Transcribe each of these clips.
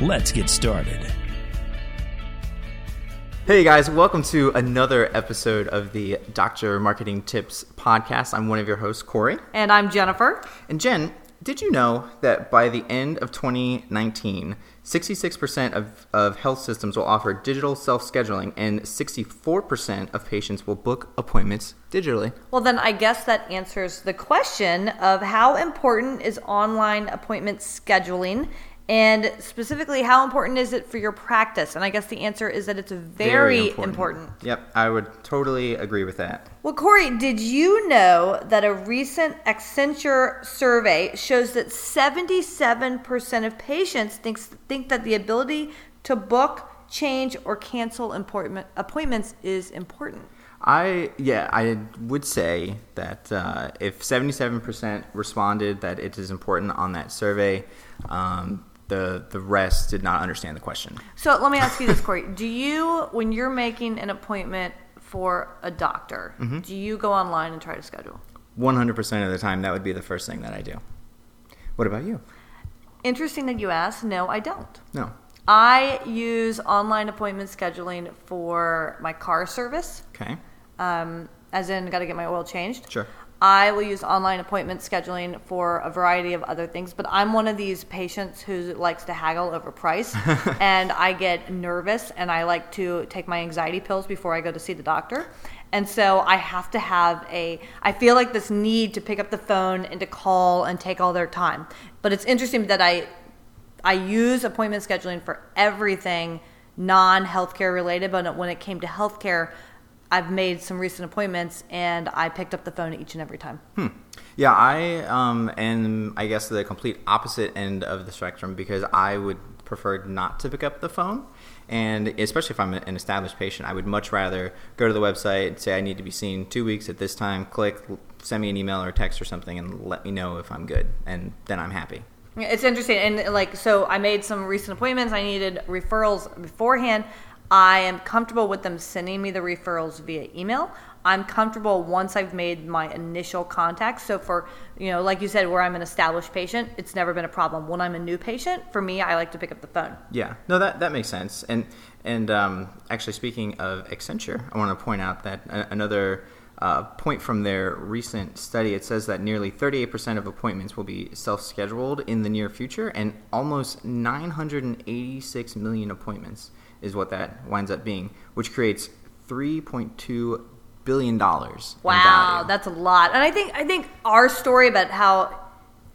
Let's get started. Hey guys, welcome to another episode of the Dr. Marketing Tips podcast. I'm one of your hosts, Corey. And I'm Jennifer. And Jen, did you know that by the end of 2019, 66% of, of health systems will offer digital self scheduling and 64% of patients will book appointments digitally? Well, then I guess that answers the question of how important is online appointment scheduling and specifically, how important is it for your practice? And I guess the answer is that it's very, very important. important. Yep, I would totally agree with that. Well, Corey, did you know that a recent Accenture survey shows that 77% of patients thinks, think that the ability to book, change, or cancel appointment, appointments is important? I yeah, I would say that uh, if seventy seven percent responded that it is important on that survey, um, the the rest did not understand the question. So let me ask you this, Corey: Do you, when you're making an appointment for a doctor, mm-hmm. do you go online and try to schedule? One hundred percent of the time, that would be the first thing that I do. What about you? Interesting that you ask. No, I don't. No. I use online appointment scheduling for my car service. Okay. Um, as in, got to get my oil changed. Sure. I will use online appointment scheduling for a variety of other things, but I'm one of these patients who likes to haggle over price, and I get nervous, and I like to take my anxiety pills before I go to see the doctor. And so I have to have a, I feel like this need to pick up the phone and to call and take all their time. But it's interesting that I, I use appointment scheduling for everything non healthcare related, but when it came to healthcare, I've made some recent appointments and I picked up the phone each and every time. Hmm. Yeah, I um, am, I guess, the complete opposite end of the spectrum because I would prefer not to pick up the phone. And especially if I'm an established patient, I would much rather go to the website, and say I need to be seen two weeks at this time, click, send me an email or a text or something, and let me know if I'm good. And then I'm happy. It's interesting. And like, so I made some recent appointments. I needed referrals beforehand. I am comfortable with them sending me the referrals via email. I'm comfortable once I've made my initial contact. So for, you know, like you said, where I'm an established patient, it's never been a problem. When I'm a new patient, for me, I like to pick up the phone. Yeah, no, that, that makes sense. And, and um, actually speaking of Accenture, I want to point out that another uh, point from their recent study, it says that nearly 38% of appointments will be self-scheduled in the near future and almost 986 million appointments is what that winds up being, which creates 3.2 billion dollars. Wow, that's a lot. And I think I think our story about how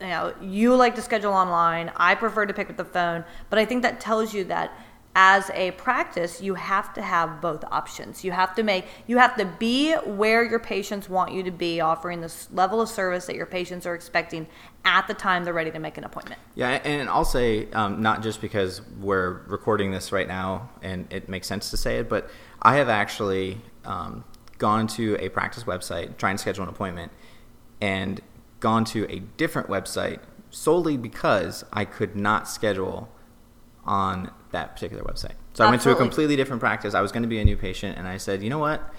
you know you like to schedule online, I prefer to pick up the phone, but I think that tells you that as a practice, you have to have both options. You have to make you have to be where your patients want you to be, offering this level of service that your patients are expecting at the time they're ready to make an appointment. Yeah, and I'll say um, not just because we're recording this right now and it makes sense to say it, but I have actually um, gone to a practice website trying to schedule an appointment and gone to a different website solely because I could not schedule on that particular website. So Absolutely. I went to a completely different practice. I was going to be a new patient, and I said, you know what?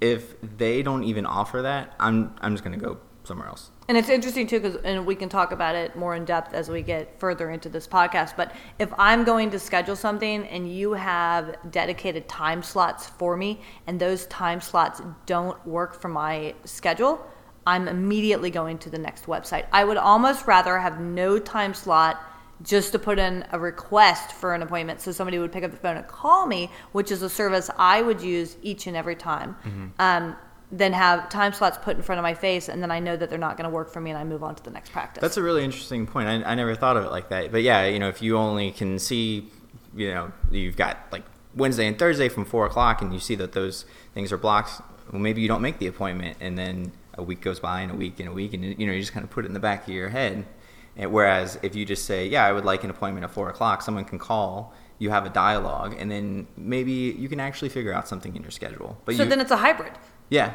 If they don't even offer that, I'm I'm just going to go somewhere else. And it's interesting too, because and we can talk about it more in depth as we get further into this podcast. But if I'm going to schedule something and you have dedicated time slots for me, and those time slots don't work for my schedule, I'm immediately going to the next website. I would almost rather have no time slot just to put in a request for an appointment so somebody would pick up the phone and call me, which is a service I would use each and every time. Mm-hmm. Um, then have time slots put in front of my face, and then I know that they're not going to work for me, and I move on to the next practice. That's a really interesting point. I, I never thought of it like that. But yeah, you know, if you only can see, you know, you've got like Wednesday and Thursday from four o'clock, and you see that those things are blocked, well, maybe you don't make the appointment, and then a week goes by, and a week, and a week, and you know, you just kind of put it in the back of your head And whereas if you just say, "Yeah, I would like an appointment at four o'clock," someone can call. You have a dialogue, and then maybe you can actually figure out something in your schedule. But So you, then it's a hybrid. yeah.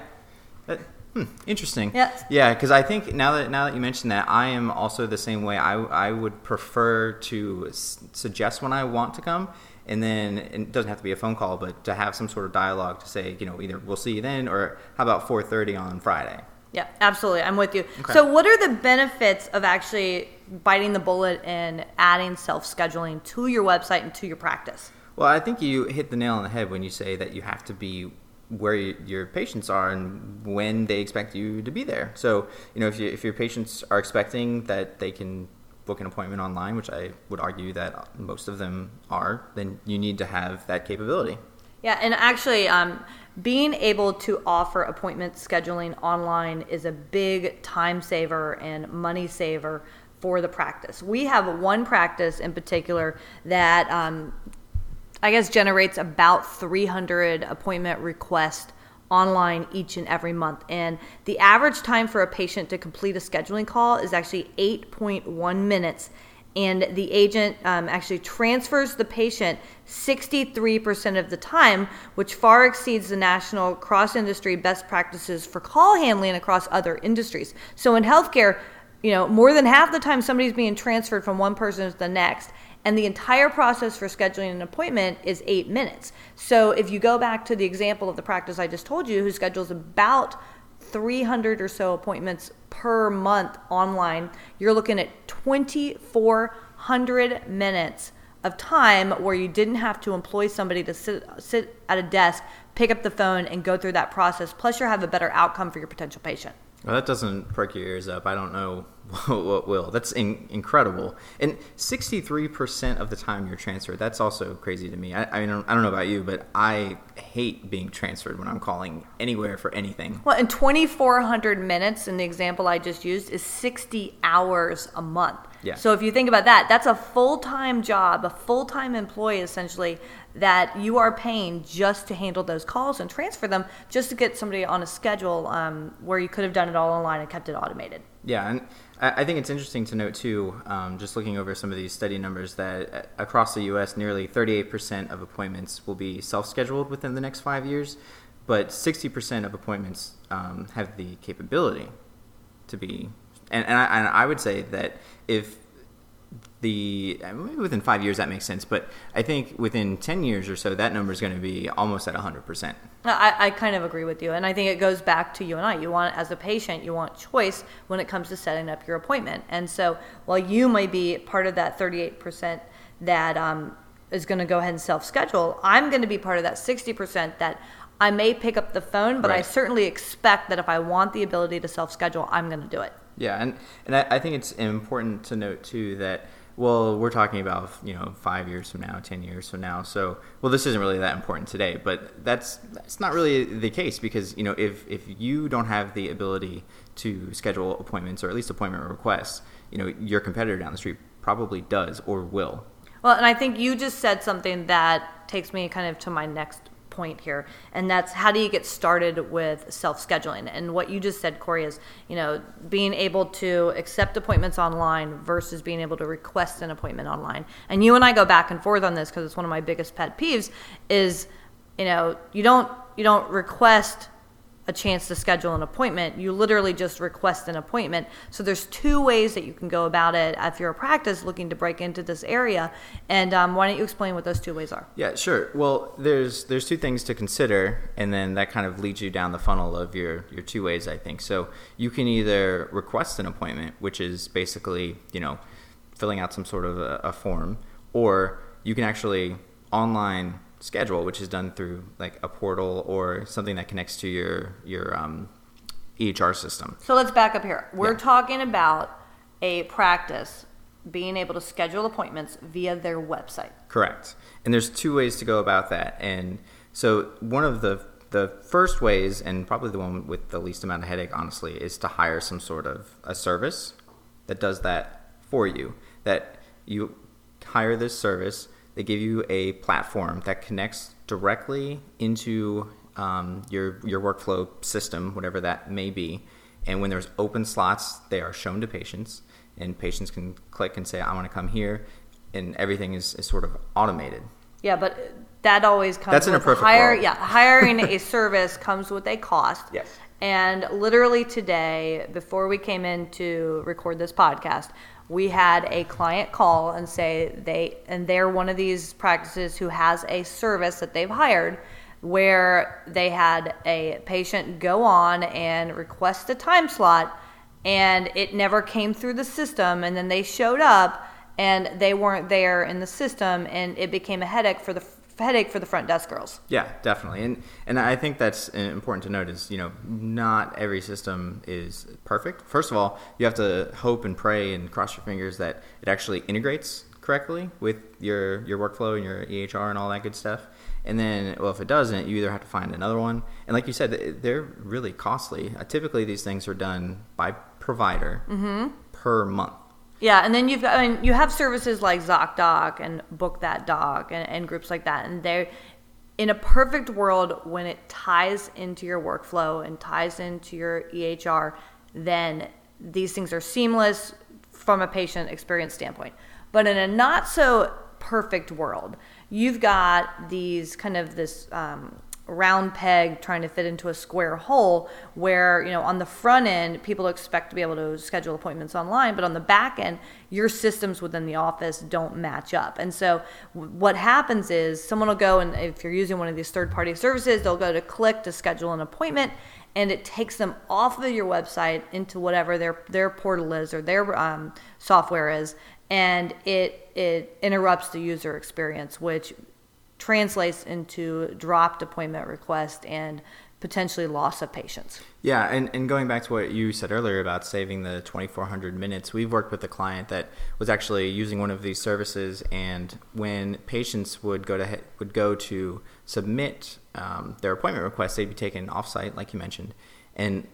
That- hmm, interesting. Yes. Yeah, because I think now that now that you mentioned that, I am also the same way. I I would prefer to s- suggest when I want to come, and then it doesn't have to be a phone call, but to have some sort of dialogue to say, you know, either we'll see you then, or how about four thirty on Friday. Yeah, absolutely. I'm with you. Okay. So, what are the benefits of actually biting the bullet and adding self scheduling to your website and to your practice? Well, I think you hit the nail on the head when you say that you have to be where your patients are and when they expect you to be there. So, you know, if, you, if your patients are expecting that they can book an appointment online, which I would argue that most of them are, then you need to have that capability. Yeah, and actually, um, being able to offer appointment scheduling online is a big time saver and money saver for the practice. We have one practice in particular that um, I guess generates about 300 appointment requests online each and every month. And the average time for a patient to complete a scheduling call is actually 8.1 minutes. And the agent um, actually transfers the patient 63% of the time, which far exceeds the national cross industry best practices for call handling across other industries. So in healthcare, you know, more than half the time somebody's being transferred from one person to the next. And the entire process for scheduling an appointment is eight minutes. So if you go back to the example of the practice I just told you, who schedules about 300 or so appointments per month online, you're looking at 2,400 minutes of time where you didn't have to employ somebody to sit, sit at a desk, pick up the phone, and go through that process. Plus, you'll have a better outcome for your potential patient. Well, that doesn't perk your ears up. I don't know what will. That's in, incredible. And 63% of the time you're transferred. That's also crazy to me. I, I mean, I don't know about you, but I hate being transferred when I'm calling anywhere for anything. Well, and 2,400 minutes in the example I just used is 60 hours a month. Yeah. So if you think about that, that's a full time job, a full time employee essentially that you are paying just to handle those calls and transfer them just to get somebody on a schedule um, where you could have done it all online and kept it automated. Yeah, and I think it's interesting to note too, um, just looking over some of these study numbers, that uh, across the U.S., nearly 38% of appointments will be self-scheduled within the next five years, but 60% of appointments um, have the capability to be. And, and, I, and I would say that if the I mean, within five years that makes sense, but I think within 10 years or so that number is going to be almost at 100%. I, I kind of agree with you, and I think it goes back to you and I. You want, as a patient, you want choice when it comes to setting up your appointment. And so, while you might be part of that 38% that um, is going to go ahead and self schedule, I'm going to be part of that 60% that I may pick up the phone, but I certainly expect that if I want the ability to self schedule, I'm going to do it. Yeah, and and I, I think it's important to note too that well, we're talking about you know five years from now, ten years from now. So well, this isn't really that important today, but that's that's not really the case because you know if if you don't have the ability to schedule appointments or at least appointment requests, you know your competitor down the street probably does or will. Well, and I think you just said something that takes me kind of to my next point here, and that's how do you get started with self scheduling? And what you just said, Corey, is you know being able to accept appointments online versus being able to request an appointment online. And you and I go back and forth on this because it's one of my biggest pet peeves. Is you know you don't you don't request a chance to schedule an appointment. You literally just request an appointment. So there's two ways that you can go about it if you're a practice looking to break into this area. And um, why don't you explain what those two ways are? Yeah, sure. Well, there's there's two things to consider, and then that kind of leads you down the funnel of your your two ways. I think so. You can either request an appointment, which is basically you know filling out some sort of a, a form, or you can actually online schedule, which is done through like a portal or something that connects to your your um, EHR system. So let's back up here. We're Yeah. talking about a practice being able to schedule appointments via their website. Correct. And there's two ways to go about that. And so one of the the first ways, and probably the one with the least amount of headache, honestly, is to hire some sort of a service that does that for you. That you hire this service, they give you a platform that connects directly into um, your your workflow system, whatever that may be. And when there's open slots, they are shown to patients. and patients can click and say, "I want to come here," and everything is, is sort of automated. Yeah, but that always comes. That's in a perfect hire. Yeah, hiring a service comes with a cost. Yes. And literally today, before we came in to record this podcast, we had a client call and say they and they're one of these practices who has a service that they've hired where they had a patient go on and request a time slot and it never came through the system and then they showed up and they weren't there in the system and it became a headache for the headache for the front desk girls Yeah, definitely, and and I think that's important to note is you know not every system is perfect. First of all, you have to hope and pray and cross your fingers that it actually integrates correctly with your your workflow and your EHR and all that good stuff. And then, well, if it doesn't, you either have to find another one. And like you said, they're really costly. Uh, typically, these things are done by provider mm-hmm. per month. Yeah, and then you've got, I mean, you have services like ZocDoc and Book That Doc and, and groups like that, and they're in a perfect world when it ties into your workflow and ties into your EHR, then these things are seamless from a patient experience standpoint. But in a not so perfect world, you've got these kind of this um, round peg trying to fit into a square hole where you know on the front end people expect to be able to schedule appointments online but on the back end your systems within the office don't match up. And so what happens is someone will go and if you're using one of these third party services they'll go to click to schedule an appointment and it takes them off of your website into whatever their their portal is or their um, software is and it it interrupts the user experience which translates into dropped appointment request and potentially loss of patients. Yeah, and, and going back to what you said earlier about saving the 2,400 minutes, we've worked with a client that was actually using one of these services, and when patients would go to would go to submit um, their appointment request, they'd be taken offsite, like you mentioned, and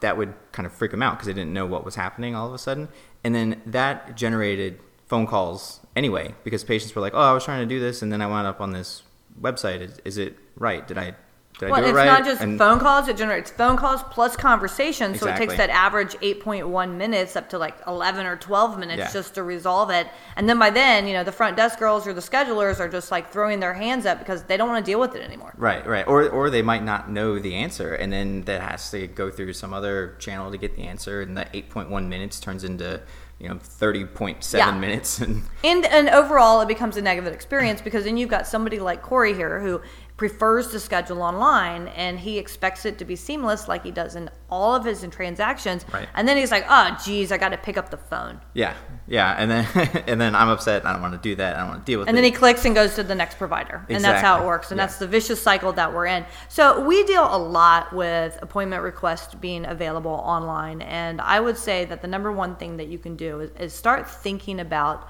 that would kind of freak them out because they didn't know what was happening all of a sudden, and then that generated phone calls anyway because patients were like, "Oh, I was trying to do this, and then I wound up on this website. Is, is it right? Did I?" Did I Well, do it it's right? not just And- phone calls; it generates phone calls plus conversations. So it takes that average 8.1 minutes up to like 11 or 12 minutes Yeah. just to resolve it. And then by then, you know, the front desk girls or the schedulers are just like throwing their hands up because they don't want to deal with it anymore. Right, right. Or or they might not know the answer, and then that has to go through some other channel to get the answer, and that eight point one minutes turns into you know thirty point seven Yeah. minutes, and And and overall, it becomes a negative experience because then you've got somebody like Corey here who prefers to schedule online and he expects it to be seamless like he does in all of his transactions. Right. And then he's like, oh, geez, I got to pick up the phone. yeah, yeah, and then and then I'm upset. I don't want to do that. I don't want to deal with And it. then he clicks and goes to the next provider. And that's how it works. And Yeah. that's the vicious cycle that we're in. So we deal a lot with appointment requests being available online. And I would say that the number one thing that you can do is, is start thinking about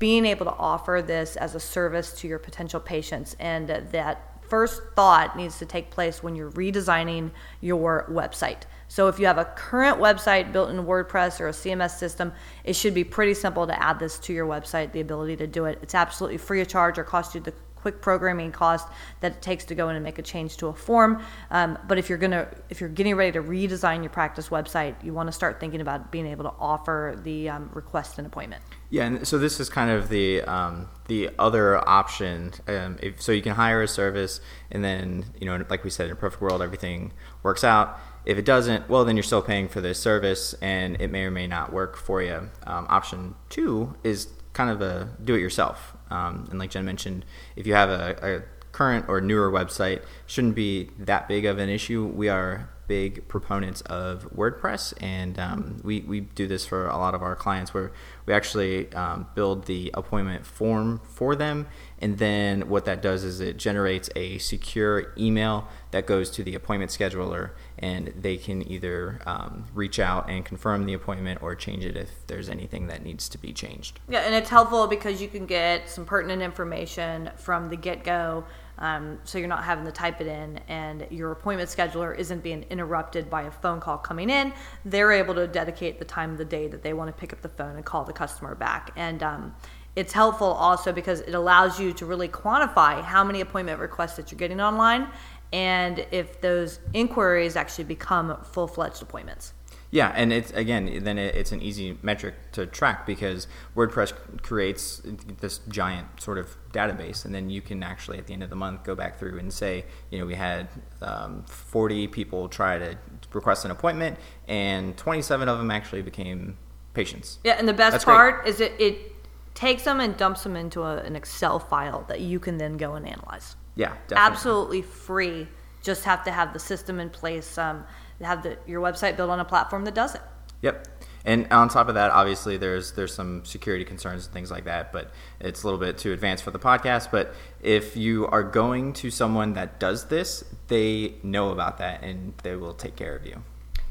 being able to offer this as a service to your potential patients. And that first thought needs to take place when you're redesigning your website. So if you have a current website built in WordPress or a CMS system, it should be pretty simple to add this to your website, the ability to do it. It's absolutely free of charge or cost you the quick programming cost that it takes to go in and make a change to a form. Um, but if you're gonna, if you're getting ready to redesign your practice website, you want to start thinking about being able to offer the um, request an appointment. Yeah, and so this is kind of the um, the other option. Um, if, so you can hire a service, and then you know, like we said, in a perfect world, everything works out. If it doesn't, well, then you're still paying for this service, and it may or may not work for you. Um, option two is kind of a do-it-yourself, um, and like Jen mentioned, if you have a, a current or newer website, shouldn't be that big of an issue. We are big proponents of WordPress, and um, we, we do this for a lot of our clients where we actually um, build the appointment form for them. And then what that does is it generates a secure email that goes to the appointment scheduler, and they can either um, reach out and confirm the appointment or change it if there's anything that needs to be changed. Yeah, and it's helpful because you can get some pertinent information from the get go. Um, so you're not having to type it in, and your appointment scheduler isn't being interrupted by a phone call coming in. They're able to dedicate the time of the day that they want to pick up the phone and call the customer back. And um, it's helpful also because it allows you to really quantify how many appointment requests that you're getting online, and if those inquiries actually become full fledged appointments. Yeah, and it's again, then it, it's an easy metric to track because WordPress creates this giant sort of database, and then you can actually at the end of the month go back through and say, you know, we had um, 40 people try to request an appointment, and 27 of them actually became patients. Yeah, and the best That's great. part is it, it takes them and dumps them into a, an Excel file that you can then go and analyze. Yeah, definitely. Absolutely free. Just have to have the system in place. Um, have the, your website built on a platform that does it. Yep. And on top of that, obviously there's there's some security concerns and things like that, but it's a little bit too advanced for the podcast. But if you are going to someone that does this, they know about that and they will take care of you.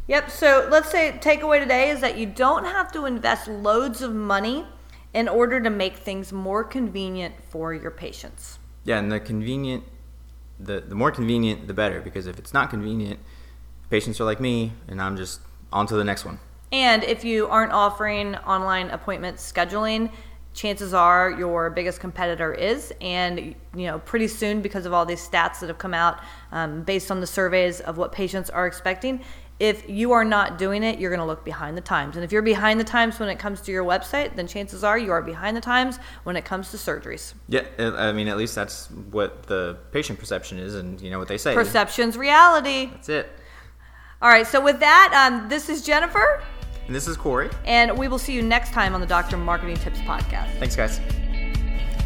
Yep. So let's say takeaway today is that you don't have to invest loads of money in order to make things more convenient for your patients. Yeah, and the convenient, the the more convenient, the better. Because if it's not convenient, patients are like me, and I'm just on to the next one. And if you aren't offering online appointment scheduling, chances are your biggest competitor is. And you know, pretty soon, because of all these stats that have come out um, based on the surveys of what patients are expecting, if you are not doing it, you're going to look behind the times. And if you're behind the times when it comes to your website, then chances are you are behind the times when it comes to surgeries. Yeah, I mean, at least that's what the patient perception is, and you know what they say. Perception's reality. That's it. All right, so with that, um, this is Jennifer, And this is Corey. and we will see you next time on the Doctor Marketing Tips podcast. Thanks, guys.